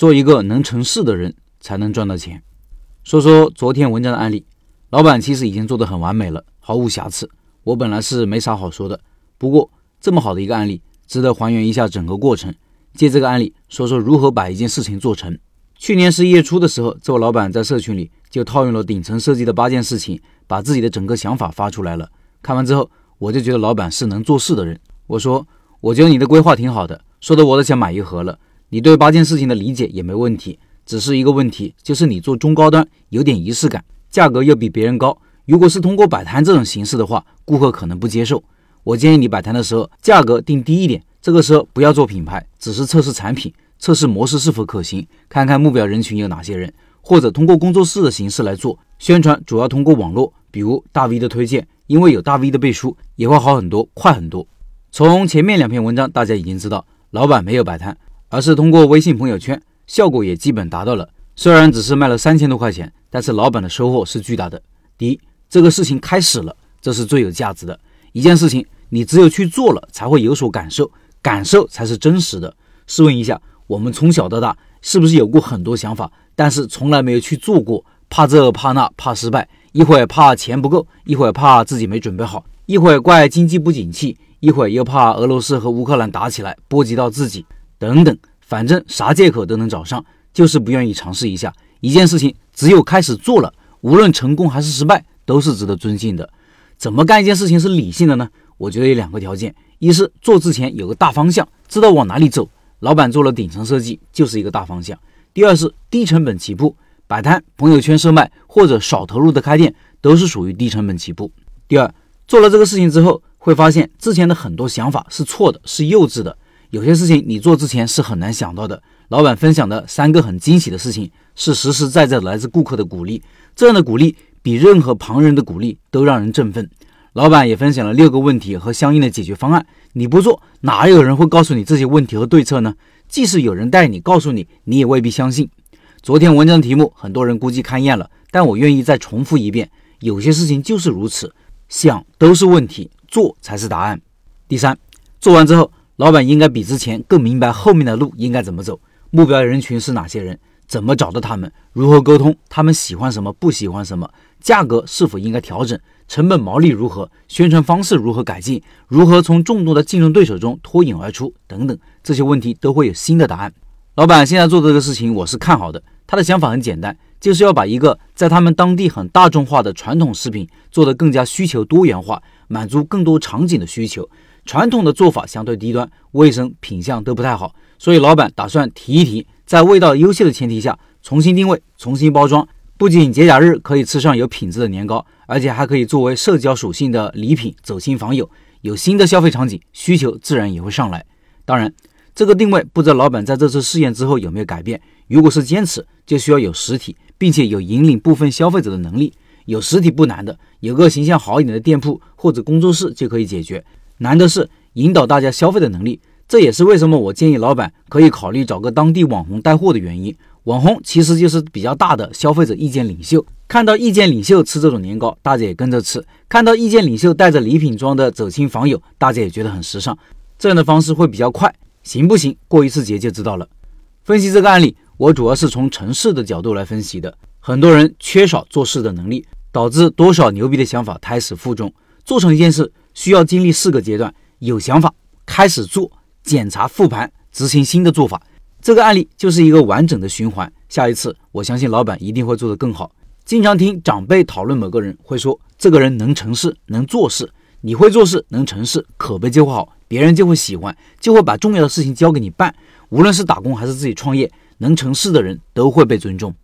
做一个能成事的人，才能赚到钱。说说昨天文章的案例，老板其实已经做得很完美了，毫无瑕疵。我本来是没啥好说的，不过这么好的一个案例，值得还原一下整个过程。借这个案例说说如何把一件事情做成。去年十一月初的时候，这位老板在社群里就套用了顶层设计的八件事情，把自己的整个想法发出来了。看完之后，我就觉得老板是能做事的人。我说，我觉得你的规划挺好的，说的我都想买一盒了。你对八件事情的理解也没问题，只是一个问题，就是你做中高端有点仪式感，价格又比别人高。如果是通过摆摊这种形式的话，顾客可能不接受。我建议你摆摊的时候价格定低一点，这个时候不要做品牌，只是测试产品，测试模式是否可行，看看目标人群有哪些人，或者通过工作室的形式来做宣传，主要通过网络，比如大 V 的推荐，因为有大 V 的背书，也会好很多，快很多。从前面两篇文章，大家已经知道，老板没有摆摊。而是通过微信朋友圈，效果也基本达到了。虽然只是卖了三千多块钱，但是老板的收获是巨大的。第一，这个事情开始了，这是最有价值的一件事情。你只有去做了，才会有所感受，感受才是真实的。试问一下，我们从小到大是不是有过很多想法，但是从来没有去做过？怕这怕那，怕失败，一会儿怕钱不够，一会儿怕自己没准备好，一会儿怪经济不景气，一会儿又怕俄罗斯和乌克兰打起来波及到自己。等等，反正啥借口都能找上，就是不愿意尝试一下一件事情。只有开始做了，无论成功还是失败，都是值得尊敬的。怎么干一件事情是理性的呢？我觉得有两个条件：一是做之前有个大方向，知道往哪里走。老板做了顶层设计，就是一个大方向。第二是低成本起步，摆摊、朋友圈售卖或者少投入的开店，都是属于低成本起步。第二，做了这个事情之后，会发现之前的很多想法是错的，是幼稚的。有些事情你做之前是很难想到的。老板分享的三个很惊喜的事情，是实实在在来自顾客的鼓励，这样的鼓励比任何旁人的鼓励都让人振奋。老板也分享了六个问题和相应的解决方案，你不做，哪有人会告诉你这些问题和对策呢？即使有人带你告诉你，你也未必相信。昨天文章题目很多人估计看厌了，但我愿意再重复一遍：有些事情就是如此，想都是问题，做才是答案。第三，做完之后。老板应该比之前更明白后面的路应该怎么走，目标人群是哪些人，怎么找到他们，如何沟通，他们喜欢什么，不喜欢什么，价格是否应该调整，成本毛利如何，宣传方式如何改进，如何从众多的竞争对手中脱颖而出，等等，这些问题都会有新的答案。老板现在做这个事情，我是看好的。他的想法很简单，就是要把一个在他们当地很大众化的传统食品做得更加需求多元化，满足更多场景的需求。传统的做法相对低端，卫生品相都不太好，所以老板打算提一提，在味道优秀的前提下，重新定位、重新包装。不仅节假日可以吃上有品质的年糕，而且还可以作为社交属性的礼品走亲访友。有新的消费场景，需求自然也会上来。当然，这个定位不知道老板在这次试验之后有没有改变。如果是坚持，就需要有实体，并且有引领部分消费者的能力。有实体不难的，有个形象好一点的店铺或者工作室就可以解决。难的是引导大家消费的能力，这也是为什么我建议老板可以考虑找个当地网红带货的原因。网红其实就是比较大的消费者意见领袖，看到意见领袖吃这种年糕，大家也跟着吃；看到意见领袖带着礼品装的走亲访友，大家也觉得很时尚。这样的方式会比较快，行不行？过一次节就知道了。分析这个案例，我主要是从城市的角度来分析的。很多人缺少做事的能力，导致多少牛逼的想法胎死腹中。做成一件事。需要经历四个阶段：有想法，开始做，检查复盘，执行新的做法。这个案例就是一个完整的循环。下一次，我相信老板一定会做得更好。经常听长辈讨论某个人，会说这个人能成事，能做事。你会做事，能成事，口碑就会好，别人就会喜欢，就会把重要的事情交给你办。无论是打工还是自己创业，能成事的人都会被尊重。